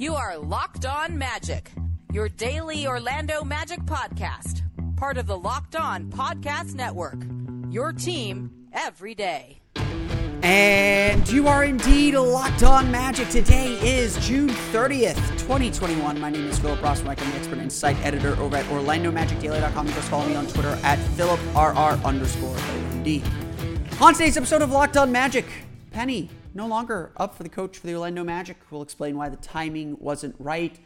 You are Locked On Magic, your daily Orlando Magic podcast, part of the Locked On Podcast Network. Your team every day. And you are indeed locked on magic. Today is June 30th, 2021. My name is Philip Rossman. I'm the expert insight editor over at OrlandoMagicDaily.com. You just follow me on Twitter at PhilipRR underscore OMD. On today's episode of Locked On Magic, Penny no longer up for the coach for the Orlando Magic. We'll explain why the timing wasn't right.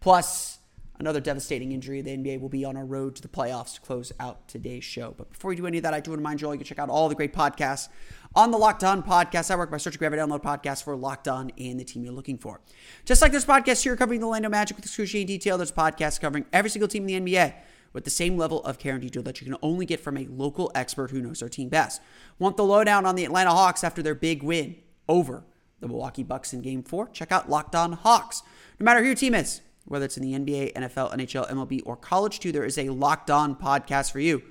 Plus, another devastating injury. The NBA will be on our road to the playoffs to close out today's show. But before we do any of that, I do want to remind you all you can check out all the great podcasts on the Locked On Podcast Network by searching grab a download podcast for Locked On and the team you're looking for. Just like this podcast here covering the Orlando Magic with excruciating detail, there's podcasts covering every single team in the NBA with the same level of care and detail that you can only get from a local expert who knows their team best. Want the lowdown on the Atlanta Hawks after their big win over the Milwaukee Bucks in Game 4? Check out Locked On Hawks. No matter who your team is, whether it's in the NBA, NFL, NHL, MLB, or college too, there is a Locked On podcast for you.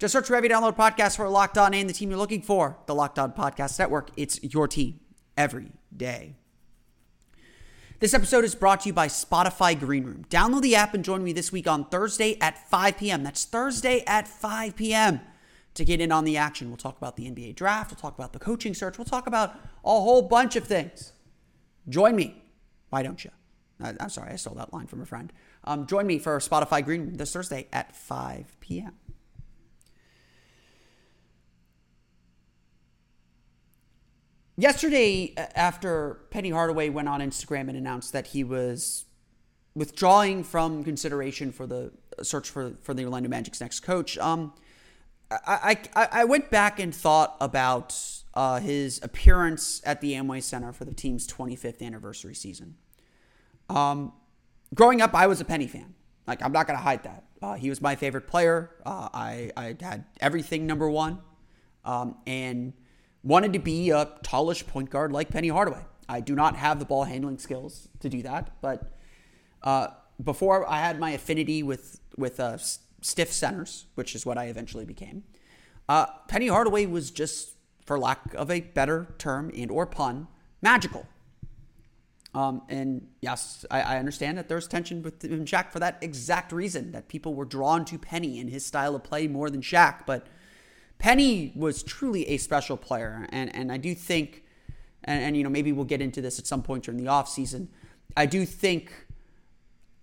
Just search for every download podcast for Locked On and the team you're looking for. The Locked On Podcast Network. It's your team every day. This episode is brought to you by Spotify Green Room. Download the app and join me this week on Thursday at 5 p.m. That's Thursday at 5 p.m. to get in on the action. We'll talk about the NBA draft, we'll talk about the coaching search, we'll talk about a whole bunch of things. Join me. Why don't you? I'm sorry, I stole that line from a friend. Um, join me for Spotify Green this Thursday at 5 p.m. Yesterday, after Penny Hardaway went on Instagram and announced that he was withdrawing from consideration for the search for, for the Orlando Magic's next coach, um, I, I, I went back and thought about uh, his appearance at the Amway Center for the team's 25th anniversary season. Um, growing up, I was a Penny fan. Like, I'm not going to hide that. Uh, he was my favorite player. Uh, I, I had everything number one um, and wanted to be a tallish point guard like Penny Hardaway. I do not have the ball handling skills to do that, but uh, before I had my affinity with with uh, stiff centers, which is what I eventually became. Uh, Penny Hardaway was just, for lack of a better term and or pun, magical. Um, and yes, I, I, understand that there's tension with him Shaq for that exact reason that people were drawn to Penny and his style of play more than Shaq. But Penny was truly a special player, and and I do think, and, and you know maybe we'll get into this at some point during the off season. I do think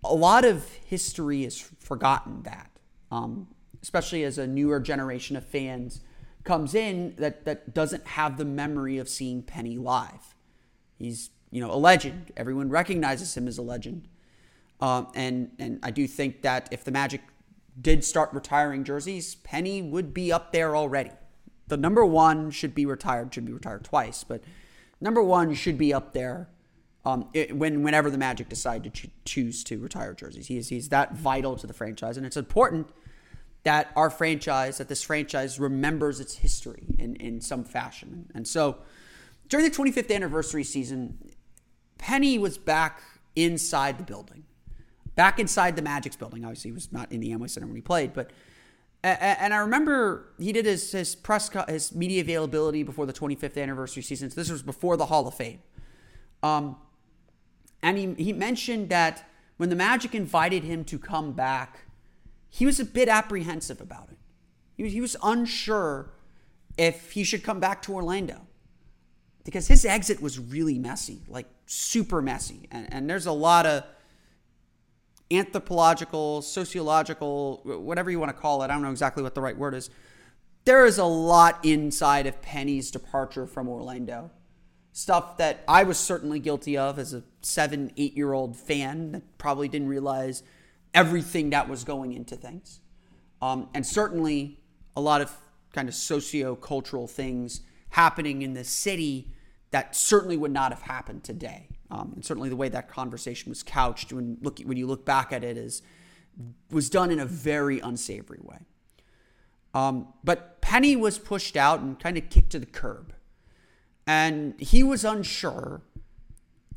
a lot of history has forgotten that, um, especially as a newer generation of fans comes in that that doesn't have the memory of seeing Penny live. He's you know, a legend. Everyone recognizes him as a legend. Um, and and I do think that if the Magic did start retiring jerseys, Penny would be up there already. The number one should be retired, should be retired twice, but number one should be up there um, it, when whenever the Magic decide to ch- choose to retire jerseys. He's he's that vital to the franchise, and it's important that our franchise, that this franchise remembers its history in, in some fashion. And so during the 25th anniversary season, Penny was back inside the building, back inside the Magic's building. Obviously, he was not in the Amway Center when he played, but and I remember he did his his press his media availability before the 25th anniversary season. So this was before the Hall of Fame. Um, and he he mentioned that when the Magic invited him to come back, he was a bit apprehensive about it. He was, he was unsure if he should come back to Orlando because his exit was really messy, like super messy. And, and there's a lot of anthropological, sociological, whatever you want to call it. I don't know exactly what the right word is. There is a lot inside of Penny's departure from Orlando. Stuff that I was certainly guilty of as a seven, eight year old fan that probably didn't realize everything that was going into things. Um, and certainly a lot of kind of socio cultural things happening in the city that certainly would not have happened today. Um, and certainly the way that conversation was couched when look when you look back at it is was done in a very unsavory way. Um, but Penny was pushed out and kind of kicked to the curb, and he was unsure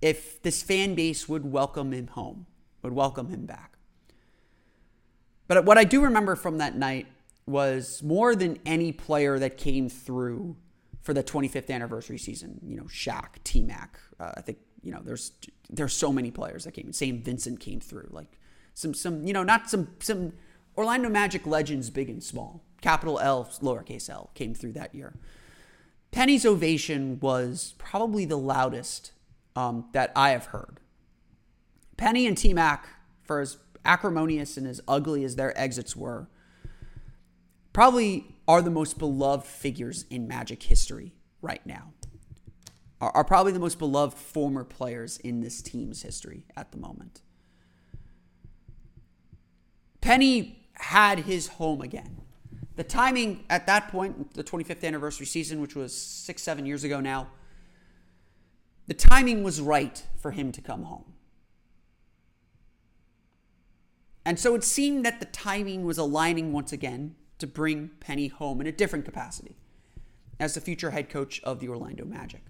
if this fan base would welcome him home, would welcome him back. But what I do remember from that night was more than any player that came through for the 25th anniversary season. You know, Shaq, T Mac. Uh, I think you know there's there's so many players that came. St. Vincent came through. Like some some you know not some some Orlando Magic legends, big and small. Capital L, lowercase L, came through that year. Penny's ovation was probably the loudest um, that I have heard. Penny and T Mac, for as acrimonious and as ugly as their exits were, probably are the most beloved figures in Magic history right now. Are, are probably the most beloved former players in this team's history at the moment. Penny had his home again. The timing at that point, the 25th anniversary season, which was six, seven years ago now, the timing was right for him to come home. And so it seemed that the timing was aligning once again to bring Penny home in a different capacity as the future head coach of the Orlando Magic.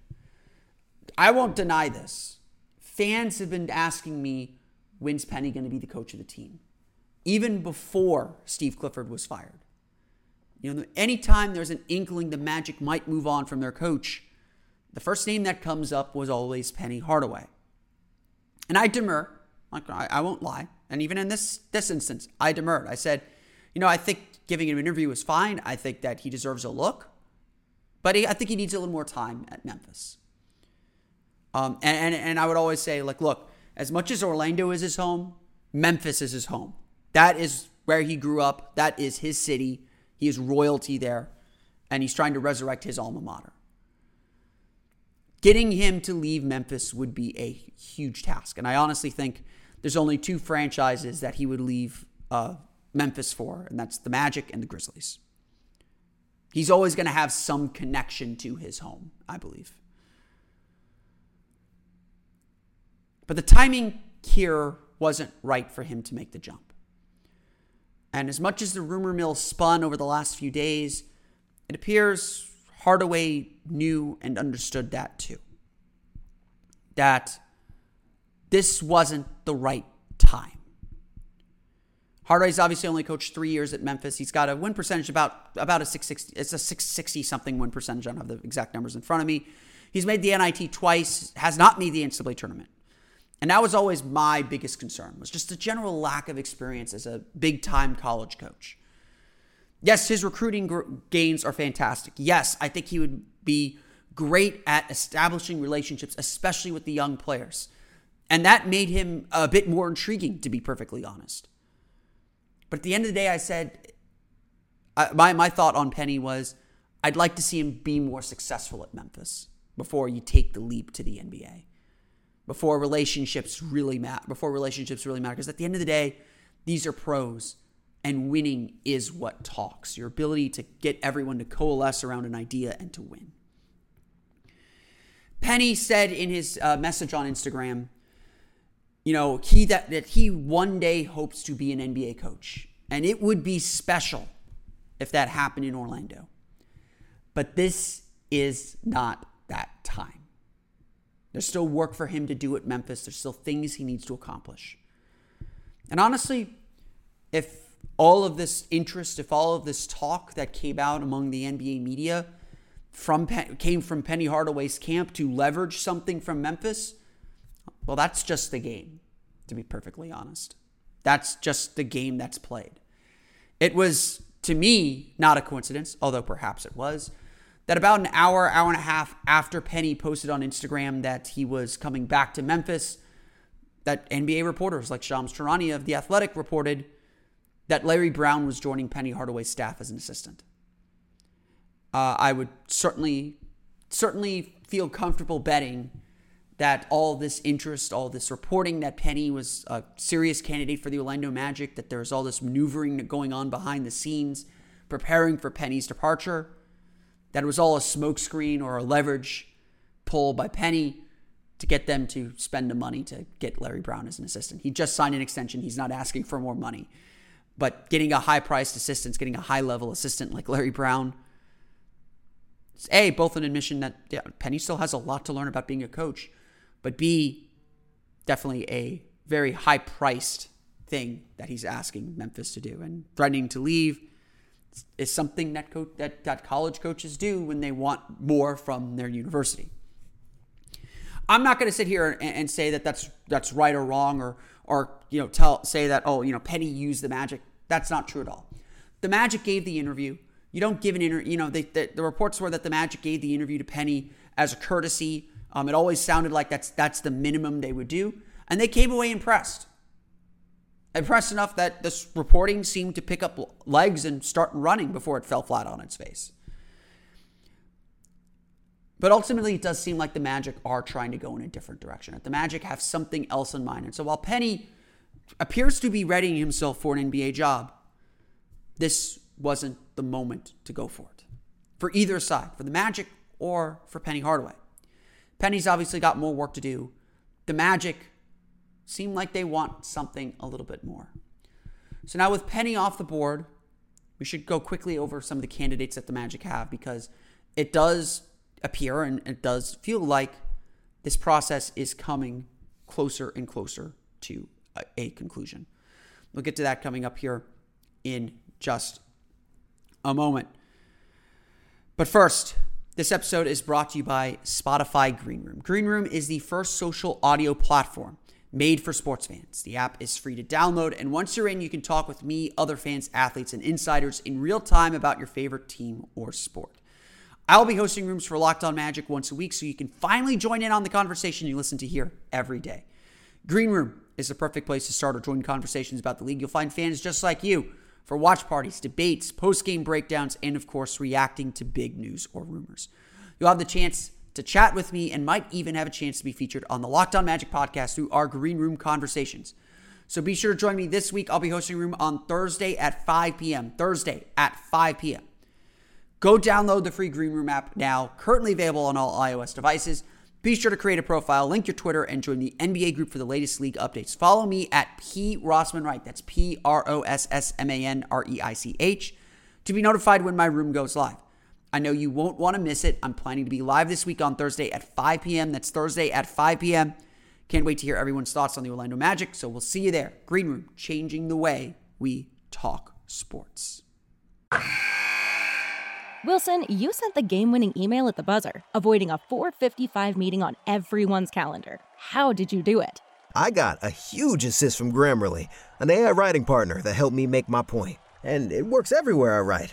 I won't deny this. Fans have been asking me, when's Penny going to be the coach of the team? Even before Steve Clifford was fired. You know, anytime there's an inkling the Magic might move on from their coach, the first name that comes up was always Penny Hardaway. And I demur, like I, I won't lie. And even in this this instance, I demurred. I said, you know, I think giving him an interview is fine. I think that he deserves a look, but he, I think he needs a little more time at Memphis. Um, and, and, and I would always say, like, look, as much as Orlando is his home, Memphis is his home. That is where he grew up. That is his city. He is royalty there, and he's trying to resurrect his alma mater. Getting him to leave Memphis would be a huge task, and I honestly think there's only two franchises that he would leave uh, Memphis for, and that's the Magic and the Grizzlies. He's always going to have some connection to his home, I believe. But the timing here wasn't right for him to make the jump. And as much as the rumor mill spun over the last few days, it appears Hardaway knew and understood that too. That this wasn't the right time. Hardaway's obviously only coached three years at Memphis. He's got a win percentage about about a six sixty. It's a six sixty something win percentage. I don't have the exact numbers in front of me. He's made the NIT twice. Has not made the NCAA tournament, and that was always my biggest concern. Was just the general lack of experience as a big time college coach. Yes, his recruiting gr- gains are fantastic. Yes, I think he would be great at establishing relationships, especially with the young players. And that made him a bit more intriguing, to be perfectly honest. But at the end of the day, I said, I, my, my thought on Penny was, I'd like to see him be more successful at Memphis before you take the leap to the NBA. Before relationships really matter. Before relationships really matter. Because at the end of the day, these are pros, and winning is what talks. Your ability to get everyone to coalesce around an idea and to win. Penny said in his uh, message on Instagram, you know, he that, that he one day hopes to be an NBA coach. And it would be special if that happened in Orlando. But this is not that time. There's still work for him to do at Memphis. There's still things he needs to accomplish. And honestly, if all of this interest, if all of this talk that came out among the NBA media from came from Penny Hardaway's camp to leverage something from Memphis, well, that's just the game, to be perfectly honest. That's just the game that's played. It was, to me, not a coincidence, although perhaps it was, that about an hour, hour and a half after Penny posted on Instagram that he was coming back to Memphis, that NBA reporters like Shams Charania of The Athletic reported that Larry Brown was joining Penny Hardaway's staff as an assistant. Uh, I would certainly, certainly feel comfortable betting that all this interest, all this reporting that Penny was a serious candidate for the Orlando Magic, that there's all this maneuvering going on behind the scenes, preparing for Penny's departure, that it was all a smokescreen or a leverage pull by Penny to get them to spend the money to get Larry Brown as an assistant. He just signed an extension. He's not asking for more money. But getting a high priced assistant, getting a high level assistant like Larry Brown, it's A, both an admission that yeah, Penny still has a lot to learn about being a coach, but B, definitely a very high priced thing that he's asking Memphis to do. And threatening to leave is something that, co- that, that college coaches do when they want more from their university. I'm not going to sit here and, and, say that that's that's right or wrong, or or you know tell say that oh you know Penny used the Magic. That's not true at all. The Magic gave the interview. You don't give an interview. You know they, the, the reports were that the Magic gave the interview to Penny as a courtesy. Um, it always sounded like that's that's the minimum they would do, and they came away impressed. Impressed enough that this reporting seemed to pick up legs and start running before it fell flat on its face. But ultimately, it does seem like the Magic are trying to go in a different direction. The Magic have something else in mind. And so while Penny appears to be readying himself for an NBA job, this wasn't the moment to go for it. For either side, for the Magic or for Penny Hardaway. Penny's obviously got more work to do. The Magic seem like they want something a little bit more. So now with Penny off the board, we should go quickly over some of the candidates that the Magic have because it does appear and it does feel like this process is coming closer and closer to a, a conclusion. We'll get to that coming up here in just a moment. But first, this episode is brought to you by Spotify Green Room. Green Room is the first social audio platform made for sports fans. The app is free to download, and once you're in, you can talk with me, other fans, athletes, and insiders in real time about your favorite team or sport. I'll be hosting rooms for Locked On Magic once a week so you can finally join in on the conversation you listen to here every day. Green Room is the perfect place to start or join conversations about the league. You'll find fans just like you for watch parties, debates, post game breakdowns, and of course, reacting to big news or rumors. You'll have the chance to chat with me and might even have a chance to be featured on the Locked On Magic podcast through our Green Room conversations. So be sure to join me this week. I'll be hosting room on Thursday at 5 p.m. Thursday at 5 p.m. Go download the free Green Room app now, currently available on all iOS devices. Be sure to create a profile, link your Twitter, and join the NBA group for the latest league updates. Follow me at P Rossman Reich. That's P R O S S M A N R E I C H to be notified when my room goes live. I know you won't want to miss it. I'm planning to be live this week on Thursday at 5 p.m. That's Thursday at 5 p.m. Can't wait to hear everyone's thoughts on the Orlando Magic. So we'll see you there. Green Room, changing the way we talk sports. Wilson, you sent the game winning email at the buzzer, avoiding a 455 meeting on everyone's calendar. How did you do it? I got a huge assist from Grammarly, an AI writing partner that helped me make my point. And it works everywhere I write.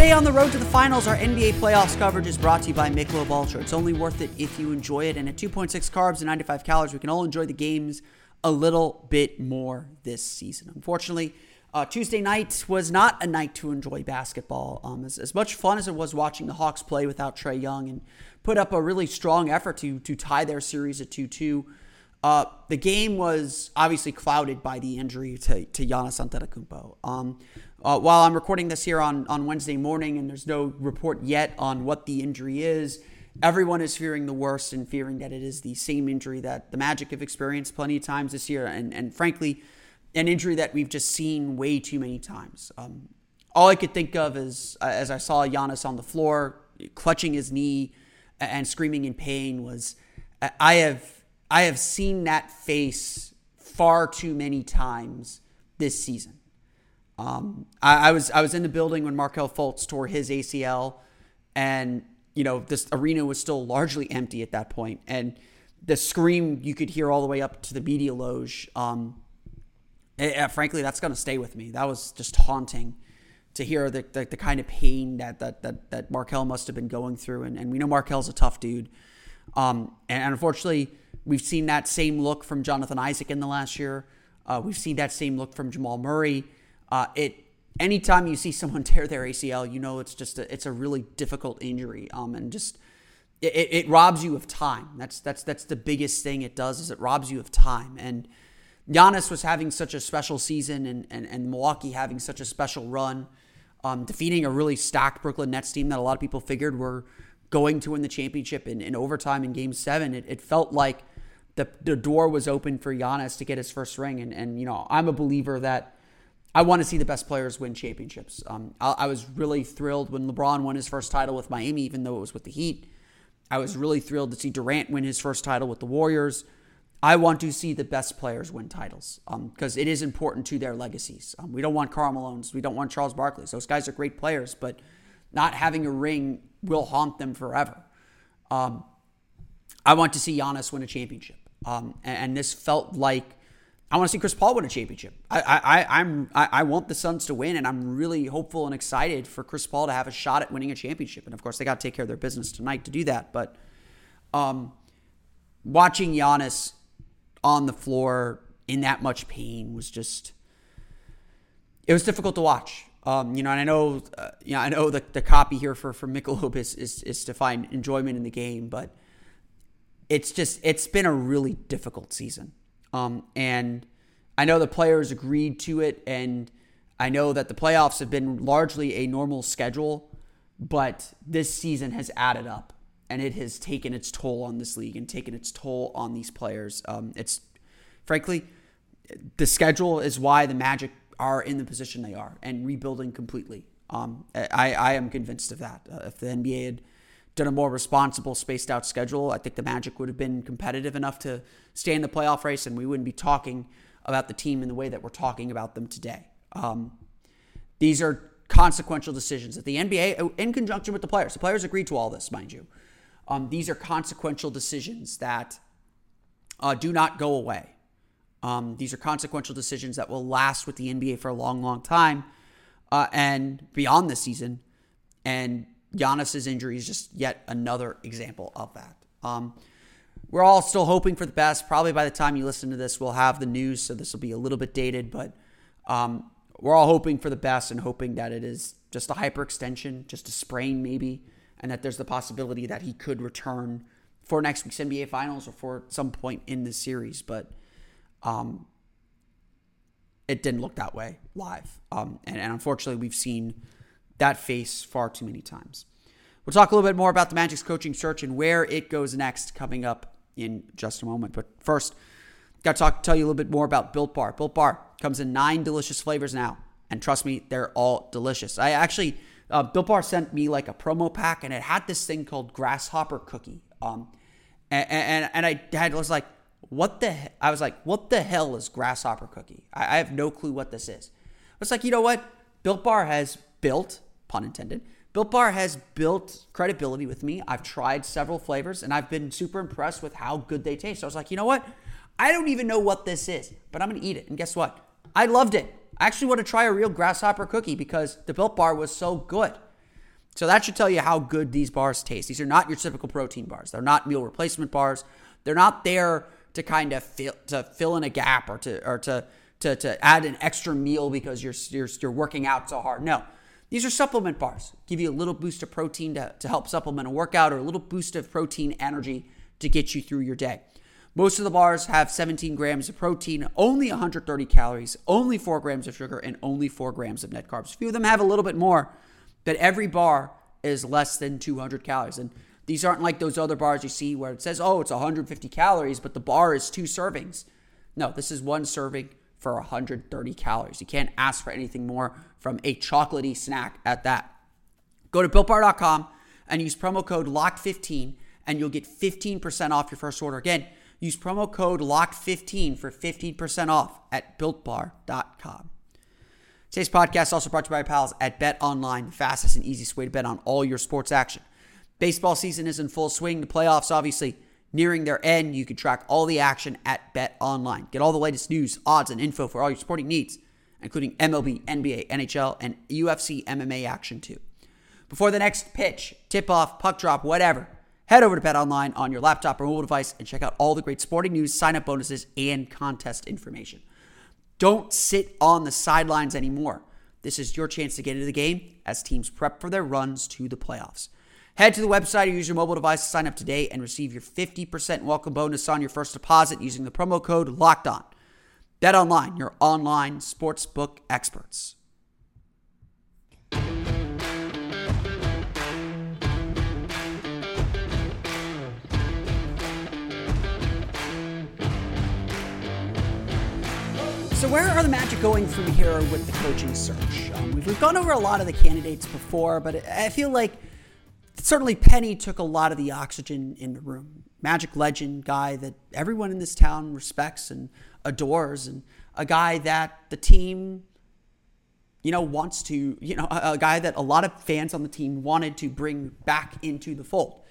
Today on the road to the finals, our NBA playoffs coverage is brought to you by Michelob Ultra. It's only worth it if you enjoy it. And at 2.6 carbs and 95 calories, we can all enjoy the games a little bit more this season. Unfortunately, uh, Tuesday night was not a night to enjoy basketball. Um, as, as much fun as it was watching the Hawks play without Trae Young and put up a really strong effort to to tie their series at 2-2, uh, the game was obviously clouded by the injury to, to Giannis Antetokounmpo. Um, uh, while I'm recording this here on, on Wednesday morning and there's no report yet on what the injury is, everyone is fearing the worst and fearing that it is the same injury that the Magic have experienced plenty of times this year. And, and frankly, an injury that we've just seen way too many times. Um, all I could think of is uh, as I saw Giannis on the floor, clutching his knee and screaming in pain, was I have I have seen that face far too many times this season. Um, I, I was I was in the building when Markelle Fultz tore his ACL, and you know this arena was still largely empty at that point, and the scream you could hear all the way up to the media loge. Um, eh, frankly, that's going to stay with me. That was just haunting to hear the, the, the, kind of pain that that that, that Markelle must have been going through. And, and we know Markelle's a tough dude. Um, and, and, unfortunately, we've seen that same look from Jonathan Isaac in the last year. Uh, we've seen that same look from Jamal Murray. Uh, it anytime you see someone tear their ACL, you know it's just a, it's a really difficult injury. Um, and just it, it robs you of time. That's that's that's the biggest thing it does is it robs you of time. And Giannis was having such a special season, and and, and Milwaukee having such a special run, um, defeating a really stacked Brooklyn Nets team that a lot of people figured were going to win the championship in, in overtime in Game Seven. It, it felt like the the door was open for Giannis to get his first ring, and and you know I'm a believer that. I want to see the best players win championships. Um, I, I was really thrilled when LeBron won his first title with Miami, even though it was with the Heat. I was really thrilled to see Durant win his first title with the Warriors. I want to see the best players win titles because um, it is important to their legacies. Um, we don't want Karl Malone's, we don't want Charles Barkley's. Those guys are great players, but not having a ring will haunt them forever. Um, I want to see Giannis win a championship, um, and, and, this felt like I want to see Chris Paul win a championship. I, I, I'm, I, I want the Suns to win, and I'm really hopeful and excited for Chris Paul to have a shot at winning a championship. And of course, they got to take care of their business tonight to do that. But um, watching Giannis on the floor in that much pain was just it was difficult to watch. Um, you know, and I know, uh, you know, I know the, the copy here for for Michelob is, is is to find enjoyment in the game, but it's just it's been a really difficult season. Um, and I know the players agreed to it, and I know that the playoffs have been largely a normal schedule, but this season has added up, and it has taken its toll on this league and taken its toll on these players. Um, it's frankly, the schedule is why the Magic are in the position they are and rebuilding completely. Um, I, I am convinced of that. Uh, if the NBA had done a more responsible, spaced out schedule, I think the Magic would have been competitive enough to stay in the playoff race, and we wouldn't be talking about the team in the way that we're talking about them today. Um, these are consequential decisions that the NBA, uh, in conjunction with the players, the players agreed to all this, mind you. Um, these are consequential decisions that uh, do not go away. Um, these are consequential decisions that will last with the NBA for a long, long time uh, and beyond this season. And Giannis's injury is just yet another example of that. Um, we're all still hoping for the best. Probably by the time you listen to this, we'll have the news, so this will be a little bit dated, but um, we're all hoping for the best and hoping that it is just a hyperextension, just a sprain maybe, and that there's the possibility that he could return for next week's NBA Finals or for some point in the series. But um, it didn't look that way live, um, and, and unfortunately, we've seen that face far too many times. We'll talk a little bit more about the Magic's coaching search and where it goes next coming up in just a moment. But first, got to talk, tell you a little bit more about Built Bar. Built Bar comes in nine delicious flavors now, and trust me, they're all delicious. I actually, uh, Built Bar sent me like a promo pack, and it had this thing called Grasshopper Cookie. Um, and, and, and I had was like, what the? I was like, what the hell is Grasshopper Cookie? I, I have no clue what this is. It's like, you know what? Built Bar has built, pun intended, Built Bar has built credibility with me. I've tried several flavors and I've been super impressed with how good they taste. So I was like, you know what? I don't even know what this is, but I'm gonna eat it. And guess what? I loved it. I actually want to try a real grasshopper cookie because the Built Bar was so good. So that should tell you how good these bars taste. These are not your typical protein bars. They're not meal replacement bars. They're not there to kind of fill to fill in a gap or to or to to, to add an extra meal because you're, you're you're working out so hard. No. These are supplement bars. Give you a little boost of protein to, to help supplement a workout or a little boost of protein energy to get you through your day. Most of the bars have 17 grams of protein, only 130 calories, only 4 grams of sugar, and only 4 grams of net carbs. A few of them have a little bit more, but every bar is less than 200 calories. And these aren't like those other bars you see where it says, oh, it's 150 calories, but the bar is two servings. No, this is one serving for 130 calories. You can't ask for anything more from a chocolatey snack at that. Go to builtbar.com and use promo code LOCK15 and you'll get 15% off your first order. Again, use promo code LOCK15 for 15% off at builtbar.com. Today's podcast is also brought to you by pals at BetOnline, the fastest and easiest way to bet on all your sports action. Baseball season is in full swing. The playoffs, obviously, nearing their end. You can track all the action at BetOnline. Get all the latest news, odds, and info for all your sporting needs, including MLB, NBA, NHL, and UFC MMA action too. Before the next pitch, tip off, puck drop, whatever, head over to BetOnline on your laptop or mobile device and check out all the great sporting news, sign up bonuses, and contest information. Don't sit on the sidelines anymore. This is your chance to get into the game as teams prep for their runs to the playoffs. Head to the website or use your mobile device to sign up today and receive your 50% welcome bonus on your first deposit using the promo code LOCKED ON. BetOnline, your online sportsbook experts. So, where are the Magic going from here with the coaching search? Um, we've, we've gone over a lot of the candidates before, but I feel like certainly Penny took a lot of the oxygen in the room. Magic legend, guy that everyone in this town respects and adores, and a guy that the team, you know, wants to, you know, a, guy that a lot of fans on the team wanted to bring back into the fold.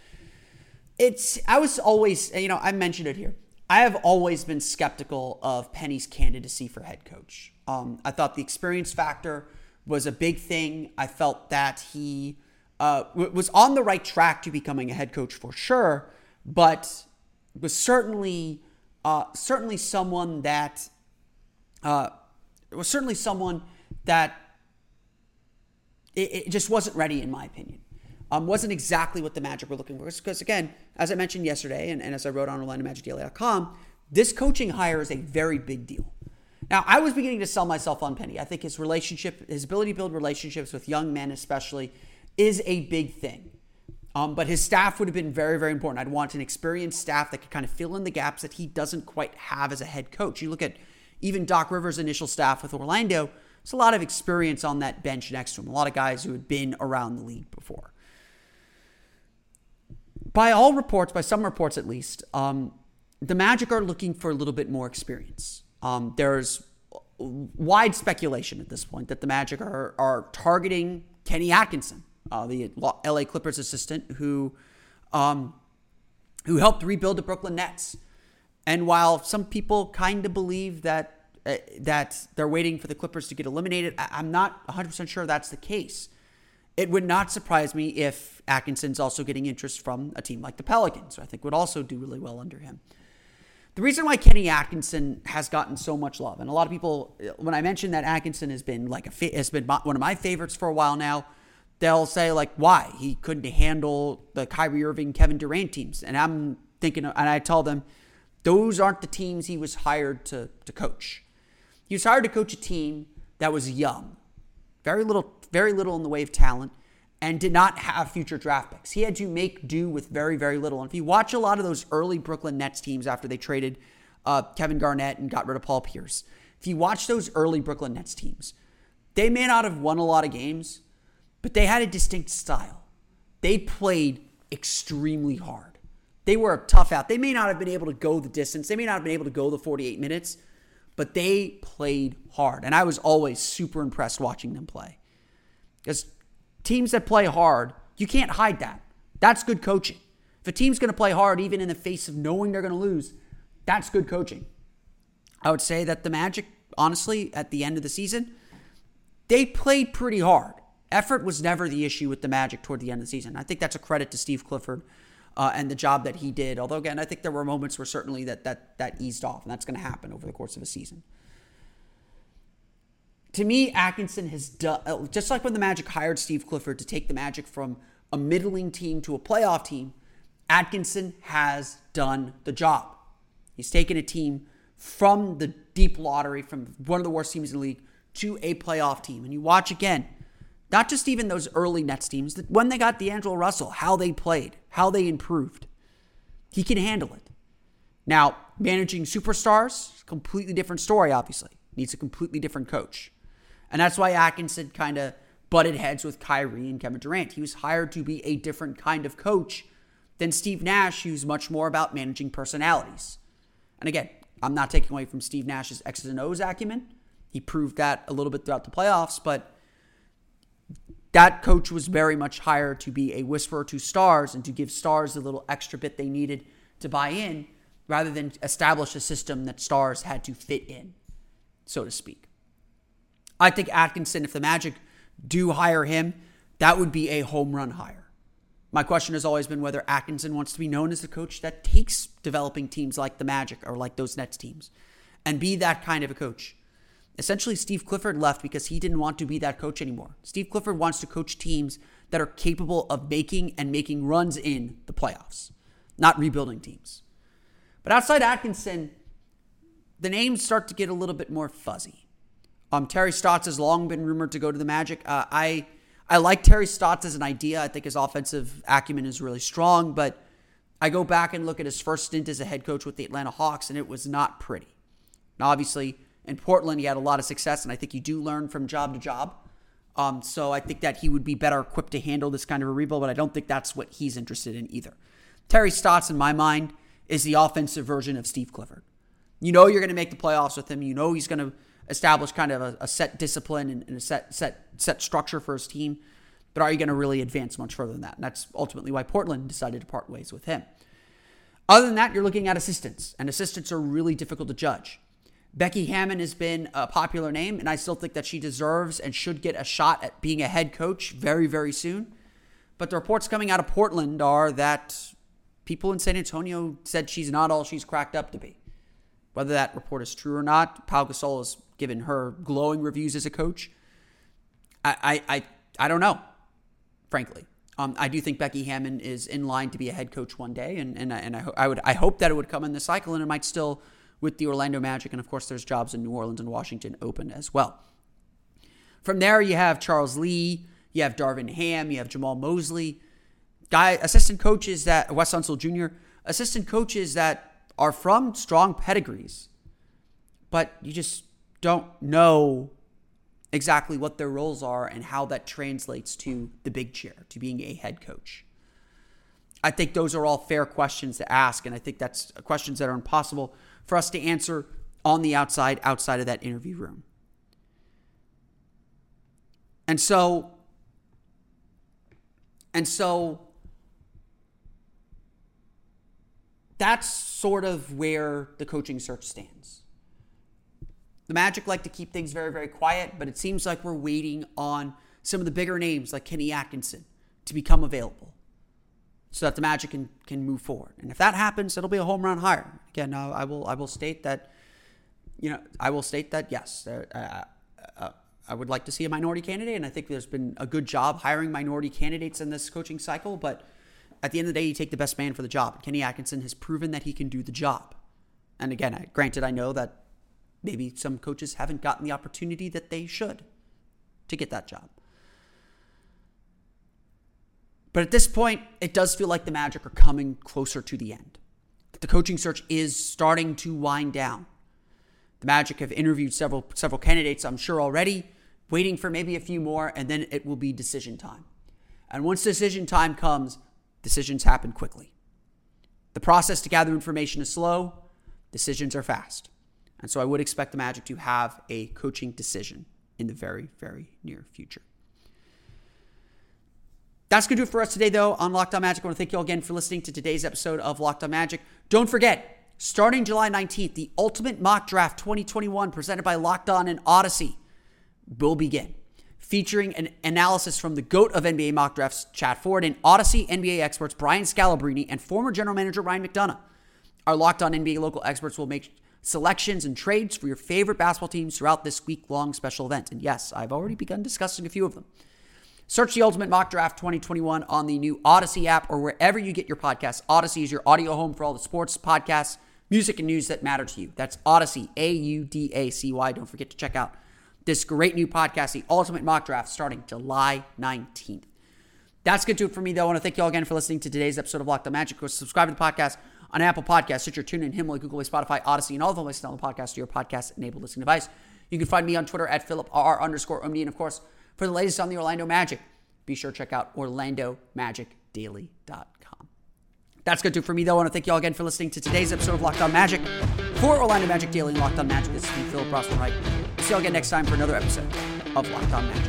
It's, I was always, you know, I mentioned it here. I have always been skeptical of Penny's candidacy for head coach. Um, I thought the experience factor was a big thing. I felt that he uh, was on the right track to becoming a head coach for sure, but was certainly uh, certainly someone that uh, was certainly someone that it, it, just wasn't ready, in my opinion. Um, wasn't exactly what the Magic were looking for. Because again, as I mentioned yesterday, and, and as I wrote on OrlandoMagicDaily.com, this coaching hire is a very big deal. Now, I was beginning to sell myself on Penny. I think his relationship, his ability to build relationships with young men, especially, is a big thing. Um, but his staff would have been very, very important. I'd want an experienced staff that could kind of fill in the gaps that he doesn't quite have as a head coach. You look at even Doc Rivers' initial staff with Orlando, it's a lot of experience on that bench next to him, a lot of guys who had been around the league before by all reports, by some reports at least, um, the Magic are looking for a little bit more experience. Um, there's wide speculation at this point that the Magic are, are targeting Kenny Atkinson, uh, the LA Clippers assistant who um, who helped rebuild the Brooklyn Nets. And while some people kind of believe that uh, that they're waiting for the Clippers to get eliminated, I- I'm not 100% sure that's the case. It would not surprise me if Atkinson's also getting interest from a team like the Pelicans, who I think would also do really well under him. The reason why Kenny Atkinson has gotten so much love, and a lot of people, when I mentioned that Atkinson has been like a has been one of my favorites for a while now, they'll say like, why he couldn't handle the Kyrie Irving, Kevin Durant teams, and I'm thinking, and I tell them, those aren't the teams he was hired to to coach. He was hired to coach a team that was young, very little very little in the way of talent, and did not have future draft picks. He had to make do with very, very little. And if you watch a lot of those early Brooklyn Nets teams after they traded uh, Kevin Garnett and got rid of Paul Pierce, if you watch those early Brooklyn Nets teams, they may not have won a lot of games, but they had a distinct style. They played extremely hard. They were a tough out. They may not have been able to go the distance. They may not have been able to go the 48 minutes, but they played hard. And I was always super impressed watching them play. Because teams that play hard, you can't hide that. That's good coaching. If a team's going to play hard, even in the face of knowing they're going to lose, that's good coaching. I would say that the Magic, honestly, at the end of the season, they played pretty hard. Effort was never the issue with the Magic toward the end of the season. I think that's a credit to Steve Clifford uh, and the job that he did. Although, again, I think there were moments where certainly that that that eased off, and that's going to happen over the course of a season to me, Atkinson has done uh, just like when the Magic hired Steve Clifford to take the Magic from a middling team to a playoff team. Atkinson has done the job. He's taken a team from the deep lottery, from one of the worst teams in the league, to a playoff team. And you watch again, not just even those early Nets teams, when they got D'Angelo Russell, how they played, how they improved. He can handle it. Now, managing superstars, completely different story, obviously. Needs a completely different coach. And that's why Atkinson kind of butted heads with Kyrie and Kevin Durant. He was hired to be a different kind of coach than Steve Nash, who's much more about managing personalities. And again, I'm not taking away from Steve Nash's X's and O's acumen, He proved that a little bit throughout the playoffs, but that coach was very much hired to be a whisperer to stars and to give stars a little extra bit they needed to buy in rather than establish a system that stars had to fit in, so to speak. I think Atkinson, if the Magic do hire him, that would be a home run hire. My question has always been whether Atkinson wants to be known as the coach that takes developing teams like the Magic or like those Nets teams and be that kind of a coach. Essentially, Steve Clifford left because he didn't want to be that coach anymore. Steve Clifford wants to coach teams that are capable of making and making runs in the playoffs, not rebuilding teams. But outside Atkinson, the names start to get a little bit more fuzzy. Um, Terry Stotts has long been rumored to go to the Magic. Uh, I I like Terry Stotts as an idea. I think his offensive acumen is really strong, but I go back and look at his first stint as a head coach with the Atlanta Hawks, and it was not pretty. Now, obviously, in Portland, he had a lot of success, and I think you do learn from job to job. Um, so I think that he would be better equipped to handle this kind of a rebuild, but I don't think that's what he's interested in either. Terry Stotts, in my mind, is the offensive version of Steve Clifford. You know you're going to make the playoffs with him. You know he's going to establish kind of a, a set discipline and, and, a set set set structure for his team. But are you going to really advance much further than that? And that's ultimately why Portland decided to part ways with him. Other than that, you're looking at assistants, and assistants are really difficult to judge. Becky Hammon has been a popular name, and I still think that she deserves and should get a shot at being a head coach very, very soon. But the reports coming out of Portland are that people in San Antonio said she's not all she's cracked up to be. Whether that report is true or not, Pau Gasol has given her glowing reviews as a coach. I, I, I, I don't know, frankly. Um, I do think Becky Hammon is in line to be a head coach one day, and and, and I, I would I hope that it would come in the cycle, and it might still with the Orlando Magic, and of course, there's jobs in New Orleans and Washington open as well. From there, you have Charles Lee, you have Darvin Ham, you have Jamahl Mosley, guy assistant coaches that Wes Unseld Jr. assistant coaches that are from strong pedigrees, but you just don't know exactly what their roles are and how that translates to the big chair, to being a head coach. I think those are all fair questions to ask, and I think that's questions that are impossible for us to answer on the outside, outside of that interview room. And so, and so that's sort of where the coaching search stands. The Magic like to keep things very, very quiet, but it seems like we're waiting on some of the bigger names like Kenny Atkinson to become available so that the Magic can, can move forward. And if that happens, it'll be a home run hire. Again, uh, I will I will state that, you know, I will state that yes, uh, uh, uh, I would like to see a minority candidate, and I think there's been a good job hiring minority candidates in this coaching cycle. But at the end of the day, you take the best man for the job. Kenny Atkinson has proven that he can do the job. And again, granted, I know that maybe some coaches haven't gotten the opportunity that they should to get that job. But at this point, it does feel like the Magic are coming closer to the end. The coaching search is starting to wind down. The Magic have interviewed several several candidates, I'm sure already, waiting for maybe a few more, and then it will be decision time. And once decision time comes, decisions happen quickly. The process to gather information is slow, decisions are fast. And so I would expect the Magic to have a coaching decision in the very, very near future. That's going to do it for us today, though, on Locked On Magic. I want to thank you all again for listening to today's episode of Locked On Magic. Don't forget, starting July 19th, the Ultimate Mock Draft 2021 presented by Locked On and Audacy will begin, featuring an analysis from the GOAT of NBA mock drafts, Chad Ford, and Audacy NBA experts Brian Scalabrine and former general manager Ryan McDonough. Our Locked On NBA local experts will make selections and trades for your favorite basketball teams throughout this week long special event. And yes, I've already begun discussing a few of them. Search the Ultimate Mock Draft 2021 on the new Audacy app or wherever you get your podcasts. Audacy is your audio home for all the sports, podcasts, music, and news that matter to you. That's Audacy, A U D A C Y. Don't forget to check out this great new podcast, the Ultimate Mock Draft, starting July 19th. That's going to it for me, though. I want to thank you all again for listening to today's episode of Locked On Magic. Go subscribe to the podcast on Apple Podcasts, Stitcher, TuneIn, Himalaya, Google Play, Spotify, Audacy, and all the places on the podcast to your podcast-enabled listening device. You can find me on Twitter at PhilipR underscore Omni. And, of course, for the latest on the Orlando Magic, be sure to check out OrlandoMagicDaily.com. That's going to do for me, though. I want to thank you all again for listening to today's episode of Locked On Magic. For Orlando Magic Daily and Locked On Magic, this has been Philip Rossman-Reich. see y'all again next time for another episode of Locked On Magic.